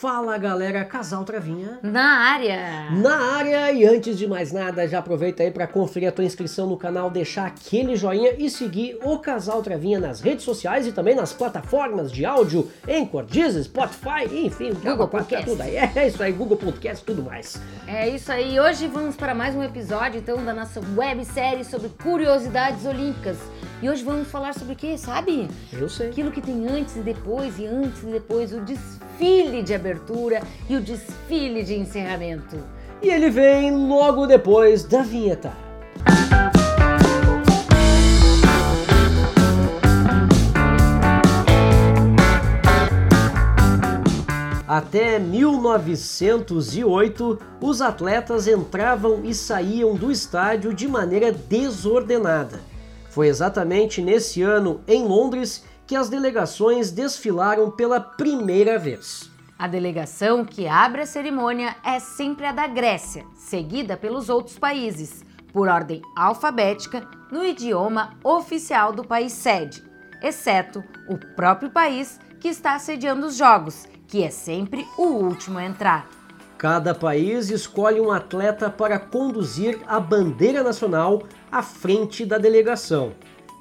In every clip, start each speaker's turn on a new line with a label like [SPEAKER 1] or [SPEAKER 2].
[SPEAKER 1] Fala galera, Casal Travinha.
[SPEAKER 2] Na área!
[SPEAKER 1] Na área! E antes de mais nada, já aproveita aí para conferir a tua inscrição no canal, deixar aquele joinha e seguir o Casal Travinha nas redes sociais e também nas plataformas de áudio, Anchor, Deezer, Spotify, enfim,
[SPEAKER 2] Google Podcast.
[SPEAKER 1] tudo aí. É isso aí, Google Podcast, tudo mais.
[SPEAKER 2] É isso aí. Hoje vamos para mais um episódio então da nossa websérie sobre curiosidades olímpicas. E hoje vamos falar sobre o que, sabe?
[SPEAKER 1] Eu sei.
[SPEAKER 2] Aquilo que tem antes e depois, e antes e depois, o desfile de abertura e o desfile de encerramento.
[SPEAKER 1] E ele vem logo depois da vinheta. Até 1908, os atletas entravam e saíam do estádio de maneira desordenada. Foi exatamente nesse ano, em Londres, que as delegações desfilaram pela primeira vez.
[SPEAKER 2] A delegação que abre a cerimônia é sempre a da Grécia, seguida pelos outros países, por ordem alfabética, no idioma oficial do país sede, exceto o próprio país que está sediando os Jogos, que é sempre o último a entrar.
[SPEAKER 1] Cada país escolhe um atleta para conduzir a bandeira nacional à frente da delegação.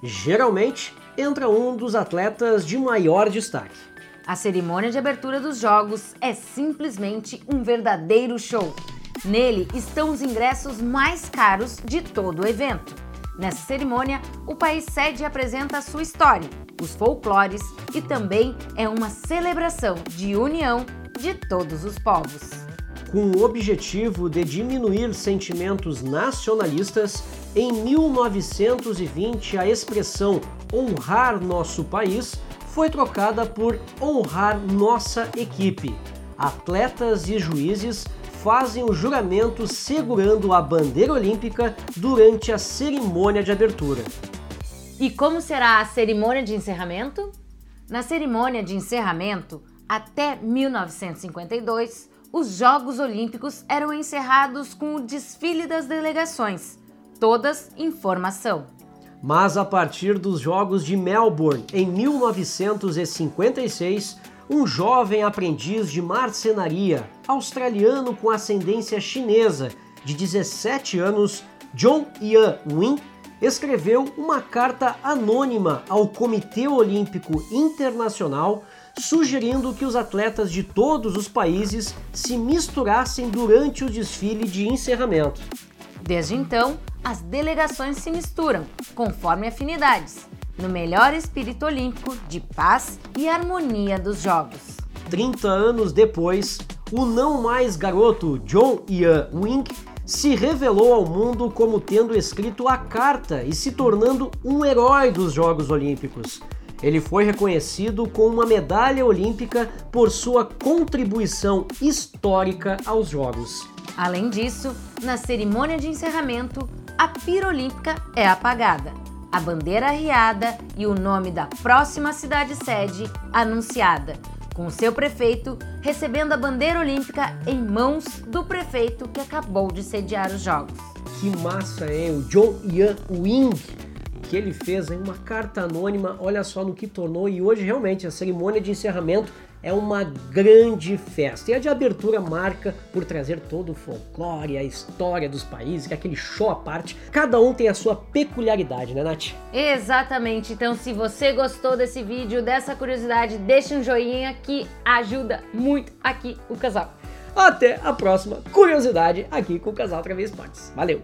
[SPEAKER 1] Geralmente, entra um dos atletas de maior destaque.
[SPEAKER 2] A cerimônia de abertura dos Jogos é simplesmente um verdadeiro show. Nele estão os ingressos mais caros de todo o evento. Nessa cerimônia, o país sede apresenta a sua história, os folclores e também é uma celebração de união de todos os povos.
[SPEAKER 1] Com o objetivo de diminuir sentimentos nacionalistas, em 1920 a expressão honrar nosso país foi trocada por honrar nossa equipe. Atletas e juízes fazem o juramento segurando a bandeira olímpica durante a cerimônia de abertura.
[SPEAKER 2] E como será a cerimônia de encerramento? Na cerimônia de encerramento, até 1952, os Jogos Olímpicos eram encerrados com o desfile das delegações, todas em formação.
[SPEAKER 1] Mas a partir dos Jogos de Melbourne, em 1956, um jovem aprendiz de marcenaria, australiano com ascendência chinesa, de 17 anos, John Ian Wing, escreveu uma carta anônima ao Comitê Olímpico Internacional sugerindo que os atletas de todos os países se misturassem durante o desfile de encerramento.
[SPEAKER 2] Desde então, as delegações se misturam, conforme afinidades, no melhor espírito olímpico de paz e harmonia dos Jogos.
[SPEAKER 1] 30 anos depois, o não mais garoto John Ian Wing se revelou ao mundo como tendo escrito a carta e se tornando um herói dos Jogos Olímpicos. Ele foi reconhecido com uma medalha olímpica por sua contribuição histórica aos Jogos.
[SPEAKER 2] Além disso, na cerimônia de encerramento, a pira olímpica é apagada, a bandeira arriada e o nome da próxima cidade sede anunciada, com seu prefeito recebendo a bandeira olímpica em mãos do prefeito que acabou de sediar os Jogos.
[SPEAKER 1] Que massa, hein? O John Ian Wing que ele fez em uma carta anônima, olha só no que tornou, e hoje realmente a cerimônia de encerramento é uma grande festa. E a de abertura marca por trazer todo o folclore, a história dos países, que é aquele show à parte. Cada um tem a sua peculiaridade, né, Nath?
[SPEAKER 2] Exatamente. Então, se você gostou desse vídeo, dessa curiosidade, deixa um joinha que ajuda muito aqui o casal.
[SPEAKER 1] Até a próxima curiosidade aqui com o Casal Travês Esportes. Valeu!